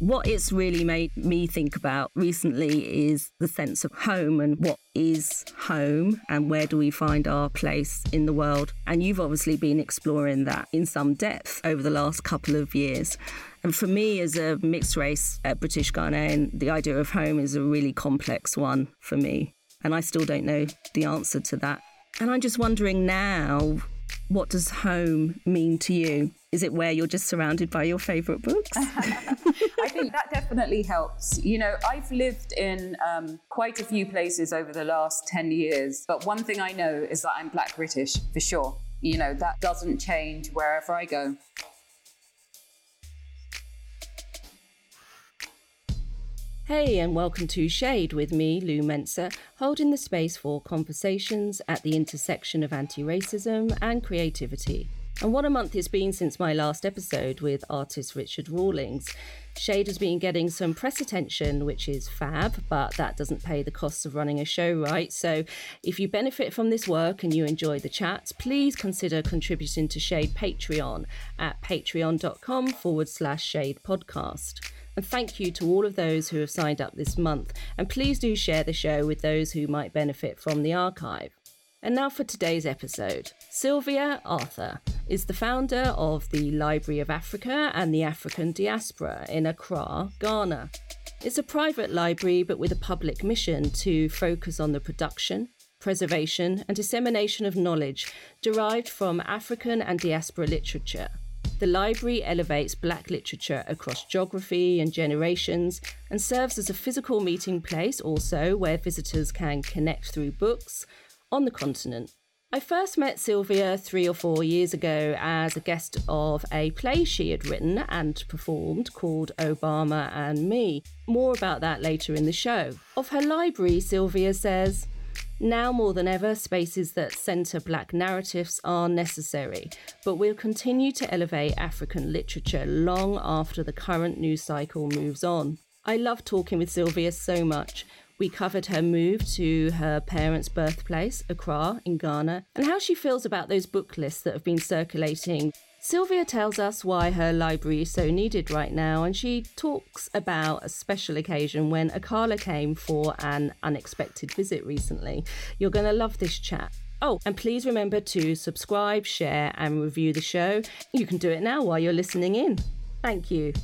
what it's really made me think about recently is the sense of home and what is home and where do we find our place in the world. And you've obviously been exploring that in some depth over the last couple of years. And for me, as a mixed race uh, British Ghanaian, the idea of home is a really complex one for me. And I still don't know the answer to that. And I'm just wondering now, what does home mean to you? Is it where you're just surrounded by your favourite books? I think that definitely helps. You know, I've lived in um, quite a few places over the last 10 years, but one thing I know is that I'm Black British for sure. You know, that doesn't change wherever I go. Hey, and welcome to Shade with me, Lou Mensah, holding the space for conversations at the intersection of anti racism and creativity. And what a month it's been since my last episode with artist Richard Rawlins. Shade has been getting some press attention, which is fab, but that doesn't pay the costs of running a show, right? So if you benefit from this work and you enjoy the chats, please consider contributing to Shade Patreon at patreon.com forward slash shade podcast. And thank you to all of those who have signed up this month. And please do share the show with those who might benefit from the archive. And now for today's episode. Sylvia Arthur is the founder of the Library of Africa and the African Diaspora in Accra, Ghana. It's a private library but with a public mission to focus on the production, preservation, and dissemination of knowledge derived from African and diaspora literature. The library elevates black literature across geography and generations and serves as a physical meeting place also where visitors can connect through books on the continent. I first met Sylvia three or four years ago as a guest of a play she had written and performed called Obama and Me. More about that later in the show. Of her library, Sylvia says, now more than ever, spaces that centre black narratives are necessary, but we'll continue to elevate African literature long after the current news cycle moves on. I love talking with Sylvia so much. We covered her move to her parents' birthplace, Accra, in Ghana, and how she feels about those book lists that have been circulating Sylvia tells us why her library is so needed right now, and she talks about a special occasion when Akala came for an unexpected visit recently. You're going to love this chat. Oh, and please remember to subscribe, share, and review the show. You can do it now while you're listening in. Thank you.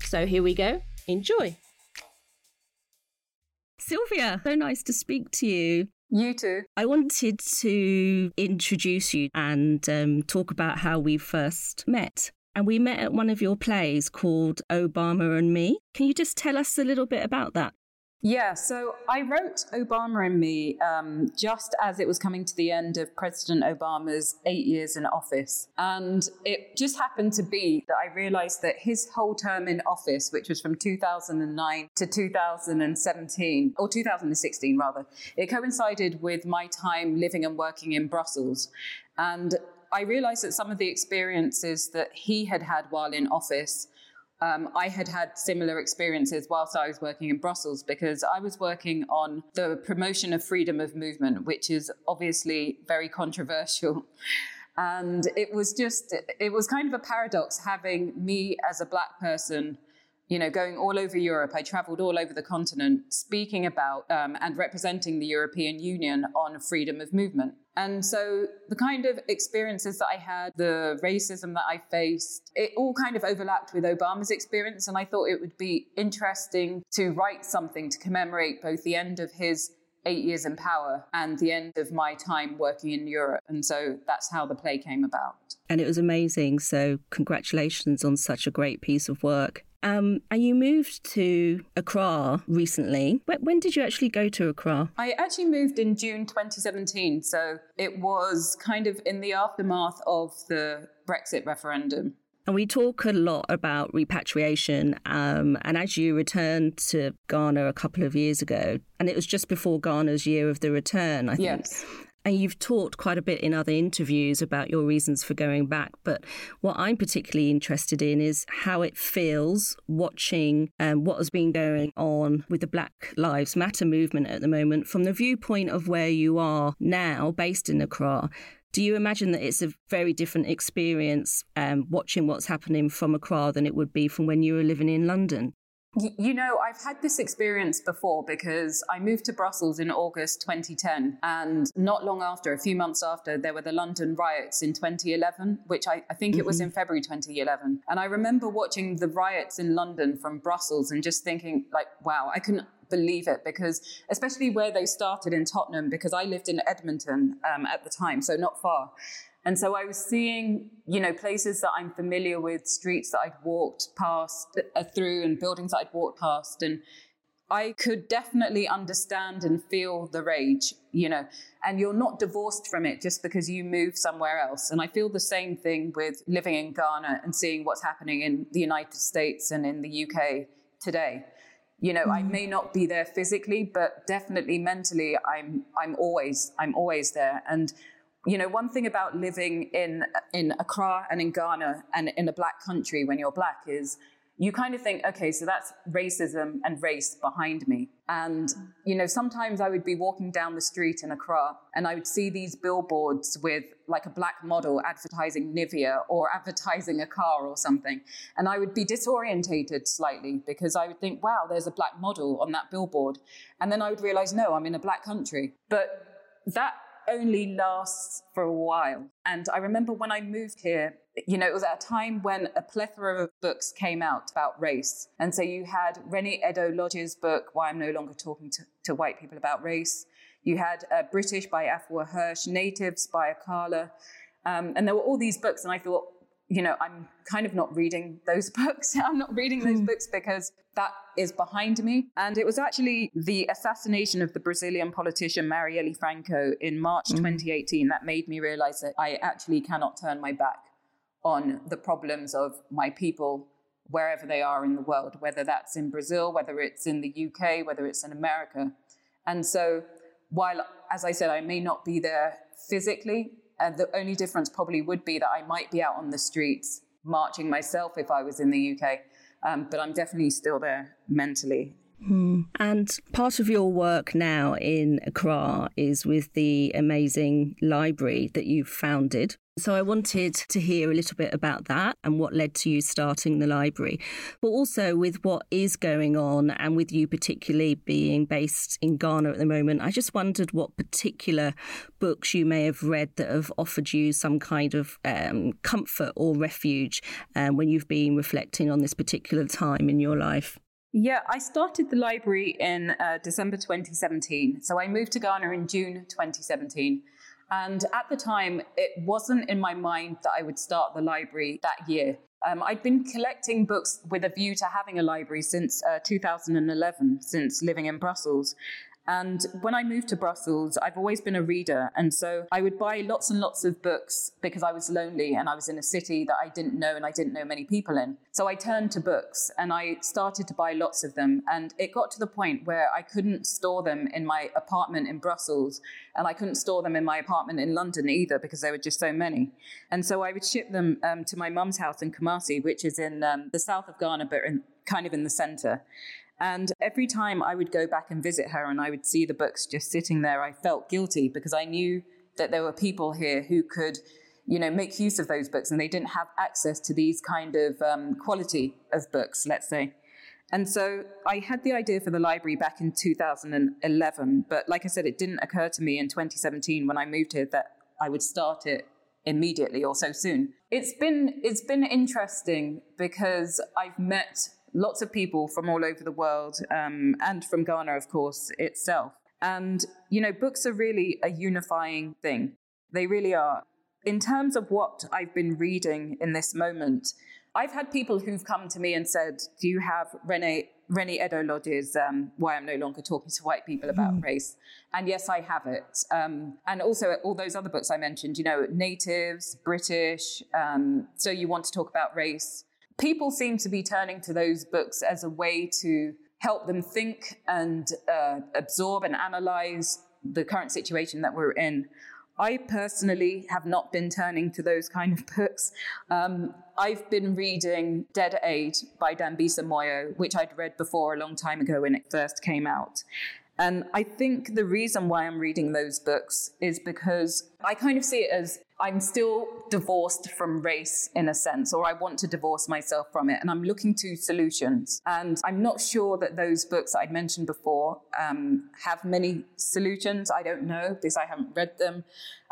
So here we go. Enjoy. Sylvia, so nice to speak to you. You too. I wanted to introduce you and um, talk about how we first met. And we met at one of your plays called Obama and Me. Can you just tell us a little bit about that? Yeah, so I wrote Obama and Me um, just as it was coming to the end of President Obama's eight years in office. And it just happened to be that I realized that his whole term in office, which was from 2009 to 2017, or 2016 rather, it coincided with my time living and working in Brussels. And I realized that some of the experiences that he had had while in office um, I had had similar experiences whilst I was working in Brussels because I was working on the promotion of freedom of movement, which is obviously very controversial. And it was just, it was kind of a paradox having me as a black person you know, going all over Europe. I traveled all over the continent speaking about um, and representing the European Union on freedom of movement. And so the kind of experiences that I had, the racism that I faced, it all kind of overlapped with Obama's experience. And I thought it would be interesting to write something to commemorate both the end of his eight years in power and the end of my time working in Europe. And so that's how the play came about. And it was amazing. So, congratulations on such a great piece of work. Um, and you moved to Accra recently. When did you actually go to Accra? I actually moved in June 2017. So it was kind of in the aftermath of the Brexit referendum. And we talk a lot about repatriation. Um, and as you returned to Ghana a couple of years ago, and it was just before Ghana's year of the return, I think. Yes. And you've talked quite a bit in other interviews about your reasons for going back. But what I'm particularly interested in is how it feels watching um, what has been going on with the Black Lives Matter movement at the moment from the viewpoint of where you are now, based in Accra. Do you imagine that it's a very different experience um, watching what's happening from Accra than it would be from when you were living in London? You know, I've had this experience before because I moved to Brussels in August 2010. And not long after, a few months after, there were the London riots in 2011, which I, I think mm-hmm. it was in mm-hmm. February 2011. And I remember watching the riots in London from Brussels and just thinking, like, wow, I couldn't believe it because, especially where they started in Tottenham, because I lived in Edmonton um, at the time, so not far. And so I was seeing, you know, places that I'm familiar with, streets that I'd walked past uh, through and buildings that I'd walked past. And I could definitely understand and feel the rage, you know, and you're not divorced from it just because you move somewhere else. And I feel the same thing with living in Ghana and seeing what's happening in the United States and in the UK today. You know. I may not be there physically, but definitely mentally, I'm I'm always I'm always there. And you know, one thing about living in in Accra and in Ghana and in a black country when you're black is you kind of think, okay, so that's racism and race behind me. And, you know, sometimes I would be walking down the street in Accra and I would see these billboards with like a black model advertising Nivea or advertising a car or something. And I would be disorientated slightly because I would think, wow, there's a black model on that billboard. And then I would realize, no, I'm in a black country. But that only lasts for a while. And I remember when I moved here, you know, it was at a time when a plethora of books came out about race. And so you had Reni Eddo-Lodge's book, Why I'm No Longer Talking to, to White People About Race. You had uh, British by Afua Hirsch, Natives by Akala. Um, and there were all these books, and I thought, you know, I'm kind of not reading those books. I'm not reading those hmm. books because that is behind me. And it was actually the assassination of the Brazilian politician Marielle Franco in March mm. 2018 that made me realize that I actually cannot turn my back on the problems of my people wherever they are in the world, whether that's in Brazil, whether it's in the UK, whether it's in America. And so, while, as I said, I may not be there physically, and the only difference probably would be that I might be out on the streets marching myself if I was in the UK, um, but I'm definitely still there mentally. Hmm. And part of your work now in Accra is with the amazing library that you've founded. So I wanted to hear a little bit about that and what led to you starting the library, but also with what is going on and with you particularly being based in Ghana at the moment. I just wondered what particular books you may have read that have offered you some kind of um, comfort or refuge um, when you've been reflecting on this particular time in your life. Yeah, I started the library in uh, December 2017. So I moved to Ghana in June 2017. And at the time, it wasn't in my mind that I would start the library that year. Um, I'd been collecting books with a view to having a library since uh, 2011, since living in Brussels. And when I moved to Brussels, I've always been a reader. And so I would buy lots and lots of books because I was lonely and I was in a city that I didn't know and I didn't know many people in. So I turned to books and I started to buy lots of them. And it got to the point where I couldn't store them in my apartment in Brussels and I couldn't store them in my apartment in London either because there were just so many. And so I would ship them um, to my mum's house in Kumasi, which is in um, the south of Ghana, but in, kind of in the center. And every time I would go back and visit her and I would see the books just sitting there, I felt guilty because I knew that there were people here who could, you know, make use of those books and they didn't have access to these kind of um, quality of books, let's say. And so I had the idea for the library back in 2011, but like I said, it didn't occur to me in 2017 when I moved here that I would start it immediately or so soon. It's been it's been interesting because I've met lots of people from all over the world um, and from Ghana, of course, itself. And, you know, books are really a unifying thing. They really are. In terms of what I've been reading in this moment, I've had people who've come to me and said, Do you have Rene, Reni Eddo-Lodge's um, Why I'm No Longer Talking to White People About mm. Race? And yes, I have it. Um, and also all those other books I mentioned, you know, Natives, British, um, So You Want to Talk About Race, people seem to be turning to those books as a way to help them think and uh, absorb and analyze the current situation that we're in. I personally have not been turning to those kind of books. Um, I've been reading Dead Aid by Dambisa Moyo, which I'd read before a long time ago when it first came out. And I think the reason why I'm reading those books is because I kind of see it as I'm still divorced from race in a sense, or I want to divorce myself from it. And I'm looking to solutions. And I'm not sure that those books I'd mentioned before um, have many solutions. I don't know because I haven't read them.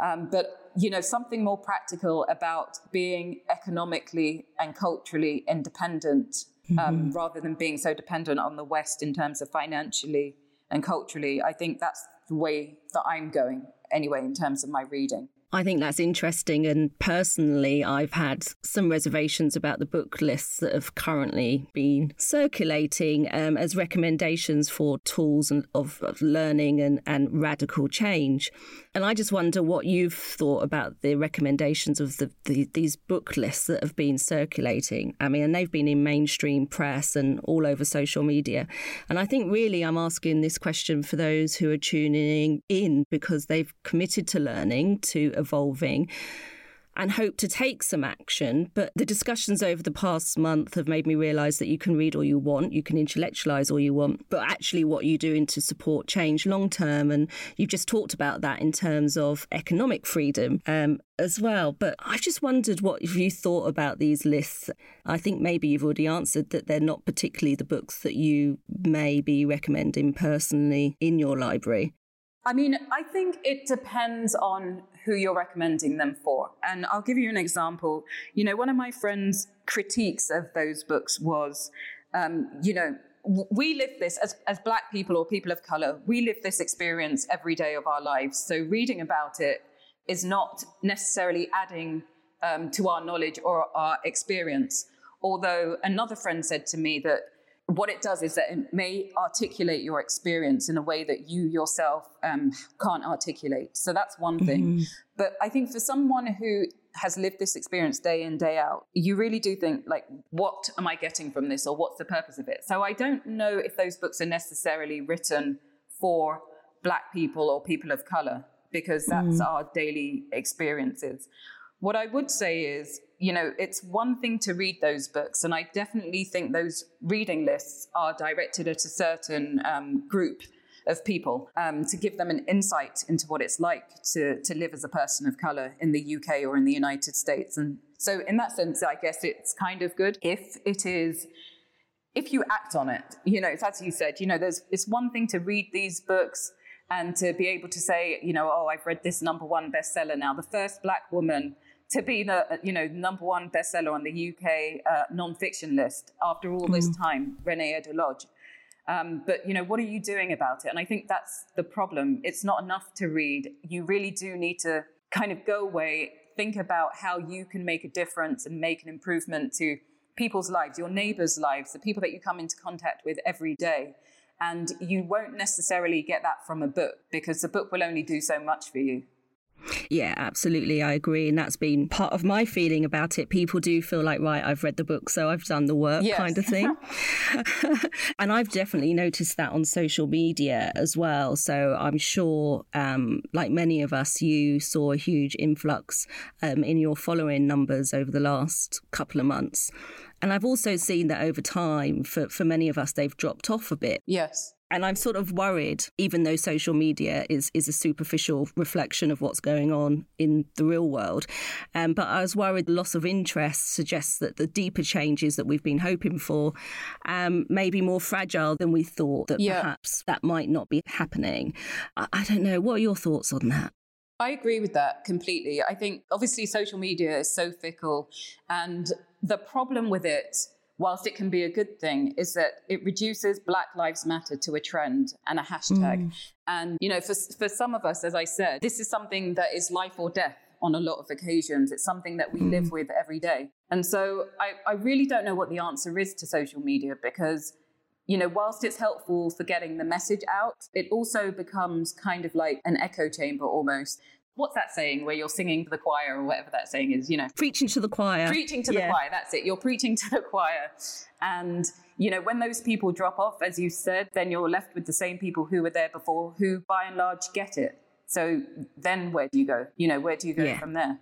Um, but, you know, something more practical about being economically and culturally independent um, mm-hmm. rather than being so dependent on the West in terms of financially and culturally. I think that's the way that I'm going anyway in terms of my reading. I think that's interesting. And personally, I've had some reservations about the book lists that have currently been circulating um, as recommendations for tools of, of learning and, and radical change. And I just wonder what you've thought about the recommendations of the, the, these book lists that have been circulating. I mean, and they've been in mainstream press and all over social media. And I think really I'm asking this question for those who are tuning in because they've committed to learning, to evolving and hope to take some action. But the discussions over the past month have made me realise that you can read all you want, you can intellectualise all you want, but actually what you're doing to support change long term. And you've just talked about that in terms of economic freedom. Um, as well. But I've just wondered what you thought about these lists. I think maybe you've already answered that they're not particularly the books that you may be recommending personally in your library. I mean, I think it depends on who you're recommending them for. And I'll give you an example. You know, one of my friends' critiques of those books was, um, you know, we live this as, as black people or people of color, we live this experience every day of our lives. So reading about it is not necessarily adding um, to our knowledge or our experience. Although another friend said to me that what it does is that it may articulate your experience in a way that you yourself um, can't articulate. So that's one thing. Mm-hmm. But I think for someone who has lived this experience day in, day out, you really do think, like, what am I getting from this or what's the purpose of it? So I don't know if those books are necessarily written for Black people or people of color because that's mm. our daily experiences. What I would say is, you know, it's one thing to read those books, and I definitely think those reading lists are directed at a certain um, group of people um, to give them an insight into what it's like to, to live as a person of color in the UK or in the United States. And so, in that sense, I guess it's kind of good if it is. If you act on it, you know, it's as you said, you know, there's it's one thing to read these books and to be able to say, you know, oh, I've read this number one bestseller now, the first black woman to be the you know number one bestseller on the UK uh, nonfiction list after all this mm. time, Reni Eddo-Lodge. Um, but you know, what are you doing about it? And I think that's the problem. It's not enough to read. You really do need to kind of go away, think about how you can make a difference and make an improvement to people's lives, your neighbors' lives, the people that you come into contact with every day. And you won't necessarily get that from a book because the book will only do so much for you. Yeah, absolutely. I agree. And that's been part of my feeling about it. People do feel like, right, I've read the book, so I've done the work yes. kind of thing. and I've definitely noticed that on social media as well. So I'm sure, um, like many of us, you saw a huge influx um, in your following numbers over the last couple of months. And I've also seen that over time, for, for many of us, they've dropped off a bit. Yes. And I'm sort of worried, even though social media is, is a superficial reflection of what's going on in the real world. Um, but I was worried the loss of interest suggests that the deeper changes that we've been hoping for um, may be more fragile than we thought, that yeah. perhaps that might not be happening. I, I don't know. What are your thoughts on that? I agree with that completely. I think obviously social media is so fickle, and the problem with it whilst it can be a good thing, is that it reduces Black Lives Matter to a trend and a hashtag. Mm. And, you know, for, for some of us, as I said, this is something that is life or death on a lot of occasions. It's something that we mm. live with every day. And so I, I really don't know what the answer is to social media because you know, whilst it's helpful for getting the message out, it also becomes kind of like an echo chamber almost what's that saying where you're singing to the choir or whatever that saying is, you know? Preaching to the choir. Preaching to yeah. the choir, that's it. You're preaching to the choir. And, you know, when those people drop off, as you said, then you're left with the same people who were there before who by and large get it. So then where do you go? You know, where do you go yeah. from there?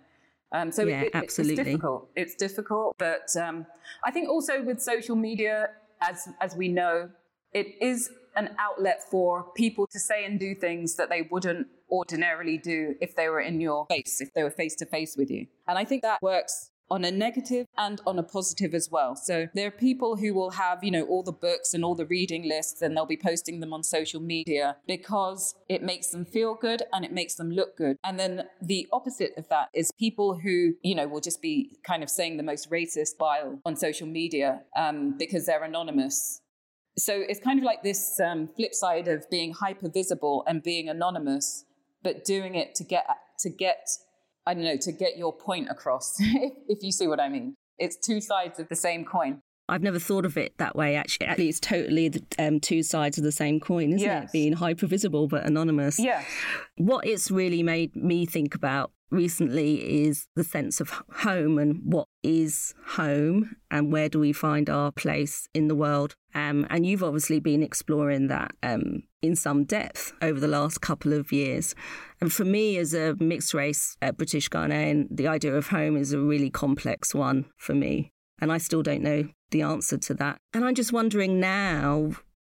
Um, so yeah, it, absolutely. it's difficult. It's difficult, but um, I think also with social media, as as we know, it is an outlet for people to say and do things that they wouldn't ordinarily do if they were in your face, if they were face to face with you. And I think that works on a negative and on a positive as well. So there are people who will have, you know, all the books and all the reading lists and they'll be posting them on social media because it makes them feel good and it makes them look good. And then the opposite of that is people who, you know, will just be kind of saying the most racist bile on social media um, because they're anonymous. So it's kind of like this um, flip side of being hyper visible and being anonymous, but doing it to get to get I don't know, to get your point across, if you see what I mean. It's two sides of the same coin. I've never thought of it that way. Actually, actually, it's totally the, um, two sides of the same coin, isn't yes. it? Being hyper visible but anonymous. Yeah. What it's really made me think about recently is the sense of home and what is home and where do we find our place in the world. Um, and you've obviously been exploring that um, in some depth over the last couple of years. And for me, as a mixed race uh, British Ghanaian, the idea of home is a really complex one for me. And I still don't know the answer to that. And I'm just wondering now,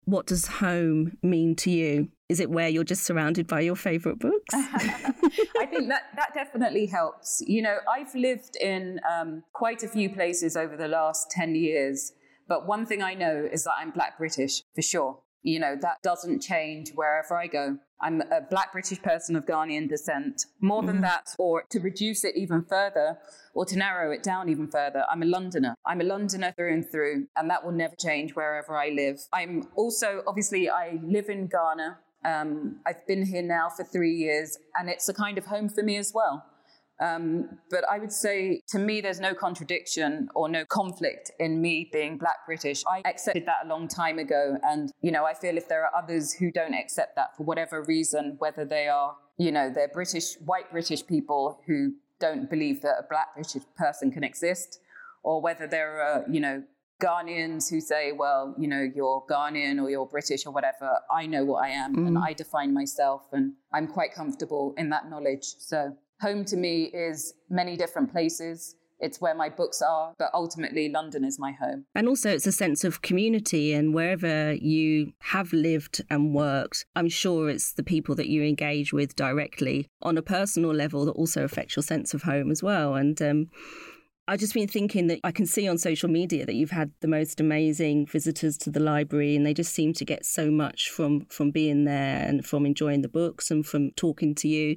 what does home mean to you? Is it where you're just surrounded by your favorite books? I think that that definitely helps. You know, I've lived in um, quite a few places over the last 10 years, but one thing I know is that I'm Black British for sure. You know, that doesn't change wherever I go. I'm a Black British person of Ghanaian descent. More than mm. that, or to reduce it even further, or to narrow it down even further, I'm a Londoner. I'm a Londoner through and through, and that will never change wherever I live. I'm also, obviously, I live in Ghana. Um, I've been here now for three years, and it's a kind of home for me as well. Um, but I would say to me, there's no contradiction or no conflict in me being Black British. I accepted that a long time ago. And, you know, I feel if there are others who don't accept that for whatever reason, whether they are, you know, they're British, white British people who don't believe that a Black British person can exist, or whether there are, you know, Ghanaians who say, well, you know, you're Ghanaian or you're British or whatever. I know what I am mm. and I define myself and I'm quite comfortable in that knowledge. So home to me is many different places. It's where my books are, but ultimately London is my home. And also, it's a sense of community. And wherever you have lived and worked, I'm sure it's the people that you engage with directly on a personal level that also affects your sense of home as well. And um, I've just been thinking that I can see on social media that you've had the most amazing visitors to the library, and they just seem to get so much from from being there and from enjoying the books and from talking to you.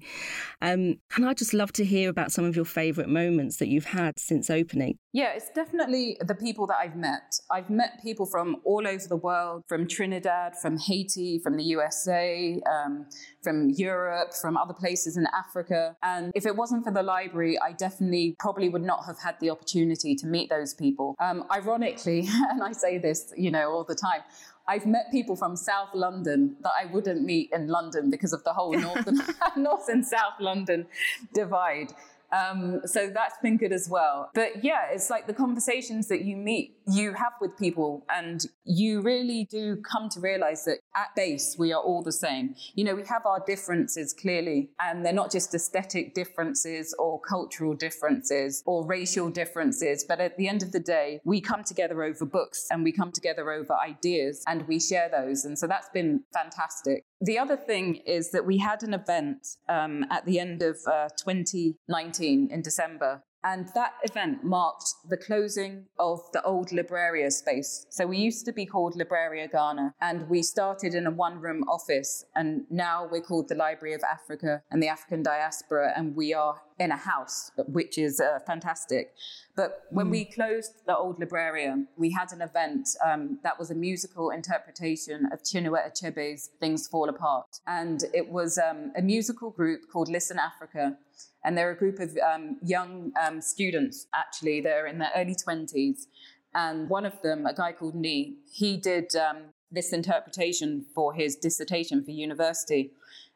Um, and I'd just love to hear about some of your favourite moments that you've had since opening. Yeah, it's definitely the people that I've met. I've met people from all over the world, from Trinidad, from Haiti, from the USA, um, from Europe, from other places in Africa. And if it wasn't for the library, I definitely probably would not have had the opportunity to meet those people. Um, ironically, and I say this, you know, all the time, I've met people from South London that I wouldn't meet in London because of the whole North and, North and South London divide. Um, so that's been good as well. But yeah, it's like the conversations that you meet, you have with people, and you really do come to realize that at base, we are all the same. You know, we have our differences clearly, and they're not just aesthetic differences or cultural differences or racial differences, but at the end of the day, we come together over books and we come together over ideas and we share those. And so that's been fantastic. The other thing is that we had an event um, at the end of uh, 2019 in December and that event marked the closing of the old Libraria space. So we used to be called Libraria Ghana, and we started in a one room office. And now we're called the Library of Africa and the African Diaspora, and we are in a house, which is uh, fantastic. But when mm. we closed the old Libraria, we had an event um, that was a musical interpretation of Chinua Achebe's Things Fall Apart. And it was um, a musical group called Listen Africa and they're a group of um, young um, students, actually. They're in their early 20s. And one of them, a guy called Nee, he did um, this interpretation for his dissertation for university.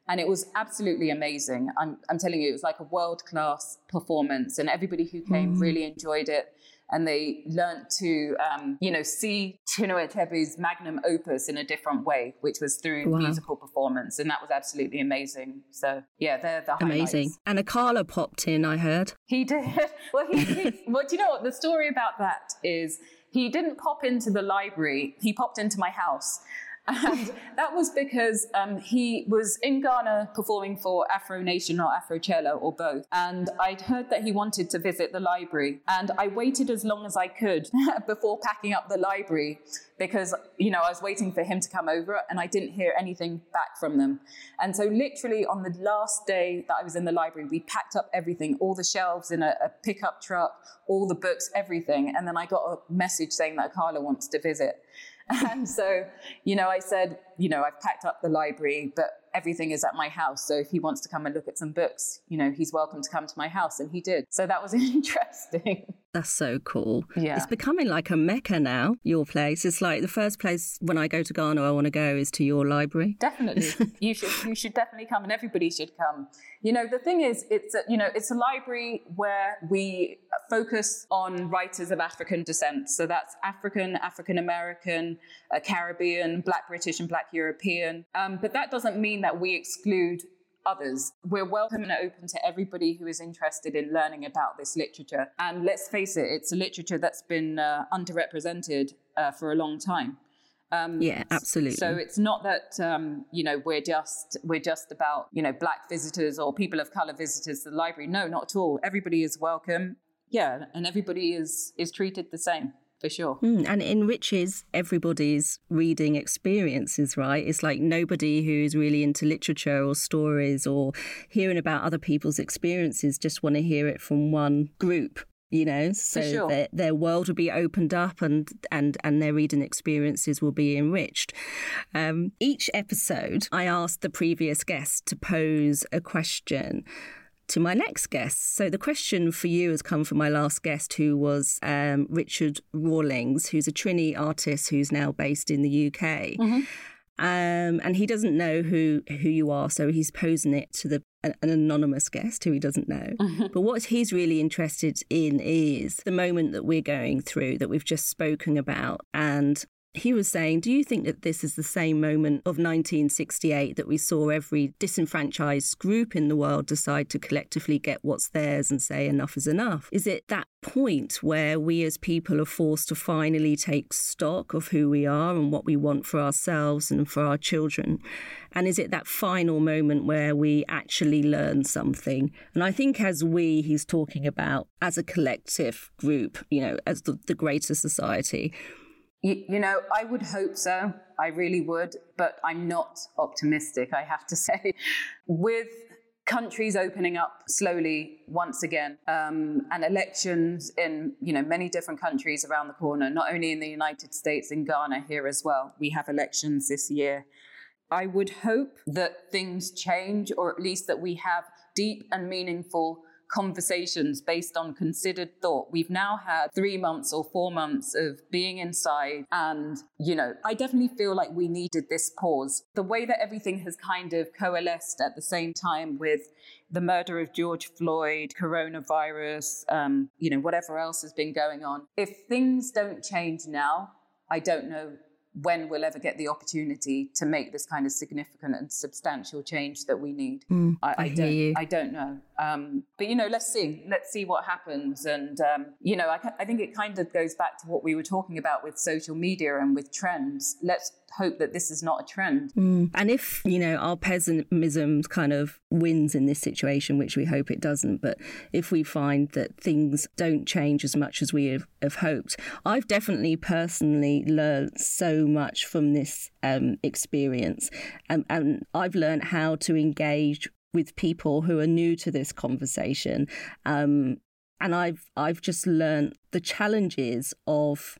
And it was absolutely amazing. I'm, I'm telling you, it was like a world class performance, and everybody who came mm. really enjoyed it and they learned to, um, you know, see Chinua Achebe's magnum opus in a different way, which was through wow. musical performance, and that was absolutely amazing. So yeah, they're the highlights. amazing. And Akala popped in, I heard. He did. Well, he, he well, do you know what the story about that is? He didn't pop into the library. He popped into my house. And that was because um, he was in Ghana performing for Afro Nation or Afrochella or both. And I'd heard that he wanted to visit the library. And I waited as long as I could before packing up the library because, you know, I was waiting for him to come over and I didn't hear anything back from them. And so, literally, on the last day that I was in the library, we packed up everything, all the shelves in a, a pickup truck, all the books, everything. And then I got a message saying that Akala wants to visit. And so, you know, I said, you know, I've packed up the library, but everything is at my house. So if he wants to come and look at some books, you know, he's welcome to come to my house. And he did. So that was interesting. That's so cool. Yeah. It's becoming like a mecca now, your place. It's like the first place when I go to Ghana, I want to go is to your library. Definitely. you should you should definitely come and everybody should come. You know, the thing is it's a, you know, it's a library where we focus on writers of African descent. So that's African, African American, uh, Caribbean, Black British and Black European. Um, but that doesn't mean that we exclude others. We're welcome and open to everybody who is interested in learning about this literature. And let's face it, it's a literature that's been uh, underrepresented uh, for a long time. Um, yeah, absolutely. So it's not that um, you know we're just we're just about you know black visitors or people of color visitors to the library. No, not at all. Everybody is welcome. Yeah, and everybody is is treated the same for sure. Mm, and enriches everybody's reading experiences, right? It's like nobody who's really into literature or stories or hearing about other people's experiences just want to hear it from one group you know so sure. their, their world will be opened up and and and their reading experiences will be enriched um, each episode i asked the previous guest to pose a question to my next guest. So the question for you has come from my last guest, who was um, Richard Rawlins, who's a Trini artist who's now based in the UK. Mm-hmm. Um, and he doesn't know who who you are, so he's posing it to the an anonymous guest who he doesn't know. Mm-hmm. But what he's really interested in is the moment that we're going through, that we've just spoken about, and he was saying, Do you think that this is the same moment of 1968 that we saw every disenfranchised group in the world decide to collectively get what's theirs and say enough is enough? Is it that point where we as people are forced to finally take stock of who we are and what we want for ourselves and for our children? And is it that final moment where we actually learn something? And I think as we, he's talking about as a collective group, you know, as the, the greater society you, you know, I would hope so. I really would, but I'm not optimistic, I have to say. With countries opening up slowly once again um, and elections in you know many different countries around the corner not only in the united states in ghana here as well we have elections this year i would hope that things change or at least that we have deep and meaningful conversations based on considered thought. We've now had three months or four months of being inside. And, you know, I definitely feel like we needed this pause. The way that everything has kind of coalesced at the same time with the murder of George Floyd, coronavirus, um, you know, whatever else has been going on. If things don't change now, I don't know when we'll ever get the opportunity to make this kind of significant and substantial change that we need. Mm, I, I, I, don't, you. I don't know. Um, but, you know, let's see. Let's see what happens. And, um, you know, I, I think it kind of goes back to what we were talking about with social media and with trends. Let's hope that this is not a trend. Mm. And if, you know, our pessimism kind of wins in this situation, which we hope it doesn't, but if we find that things don't change as much as we have, hoped, I've definitely personally learned so much from this um, experience. Um, and I've learned how to engage with people who are new to this conversation. Um, and I've I've just learned the challenges of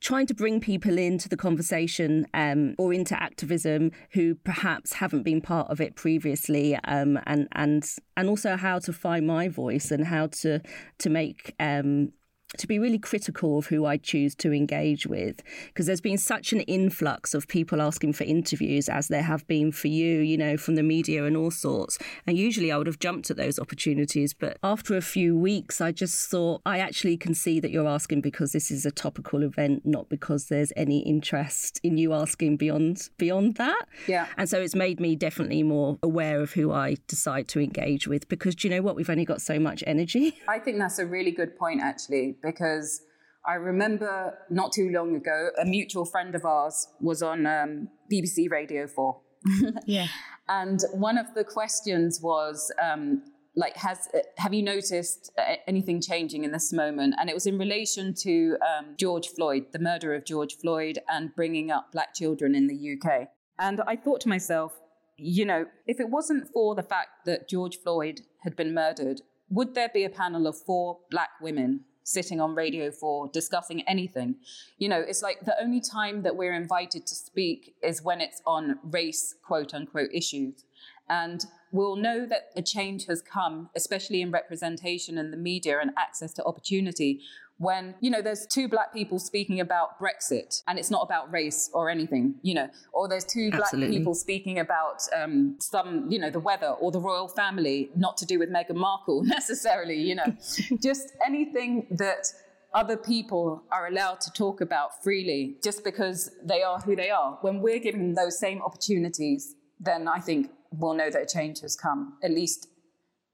trying to bring people into the conversation um, or into activism who perhaps haven't been part of it previously, um, and and and also how to find my voice and how to to make um, to be really critical of who I choose to engage with because there's been such an influx of people asking for interviews as there have been for you, you know, from the media and all sorts. And usually I would have jumped at those opportunities, but after a few weeks, I just thought I actually can see that you're asking because this is a topical event, not because there's any interest in you asking beyond beyond that. Yeah. And so it's made me definitely more aware of who I decide to engage with because do you know what? We've only got so much energy. I think that's a really good point actually because I remember not too long ago, a mutual friend of ours was on um, BBC Radio 4. yeah. And one of the questions was, um, like, has have you noticed anything changing in this moment? And it was in relation to um, George Floyd, the murder of George Floyd, and bringing up black children in the UK. And I thought to myself, you know, if it wasn't for the fact that George Floyd had been murdered, would there be a panel of four black women sitting on Radio 4 discussing anything? You know, it's like the only time that we're invited to speak is when it's on race, quote unquote, issues. And we'll know that a change has come, especially in representation in the media and access to opportunity, when, you know, there's two black people speaking about Brexit and it's not about race or anything, you know, or there's two Absolutely. black people speaking about um, some, you know, the weather or the royal family, not to do with Meghan Markle necessarily, you know, just anything that other people are allowed to talk about freely just because they are who they are. When we're given those same opportunities, then I think we'll know that a change has come, at least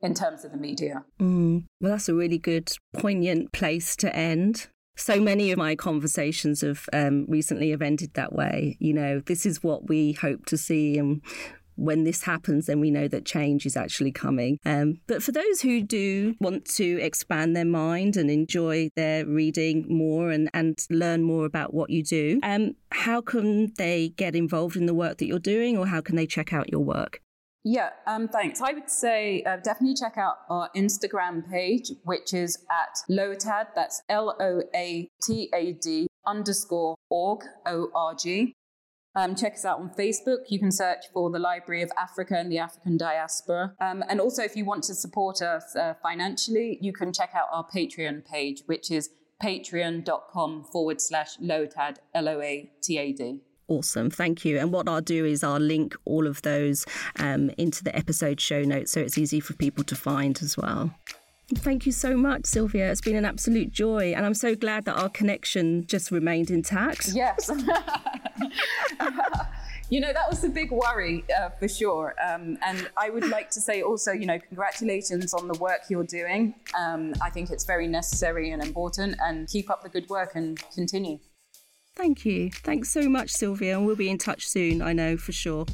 in terms of the media. Mm. Well, that's a really good, poignant place to end. So many of my conversations have um, recently have ended that way. You know, this is what we hope to see, and when this happens, then we know that change is actually coming. Um, but for those who do want to expand their mind and enjoy their reading more and, and learn more about what you do, um, how can they get involved in the work that you're doing or how can they check out your work? Yeah, um, thanks. I would say uh, definitely check out our Instagram page, which is at Loatad. That's L O A T A D underscore org, O R G. Um, check us out on Facebook. You can search for the Library of Africa and the African Diaspora. Um, and also, if you want to support us uh, financially, you can check out our Patreon page, which is patreon.com forward slash Loatad, L O A T A D. Awesome. Thank you. And what I'll do is I'll link all of those um, into the episode show notes so it's easy for people to find as well. Thank you so much, Sylvia. It's been an absolute joy. And I'm so glad that our connection just remained intact. Yes. you know, that was a big worry uh, for sure. Um, and I would like to say also, you know, congratulations on the work you're doing. Um, I think it's very necessary and important. And keep up the good work and continue. Thank you. Thanks so much, Sylvia. And we'll be in touch soon, I know for sure.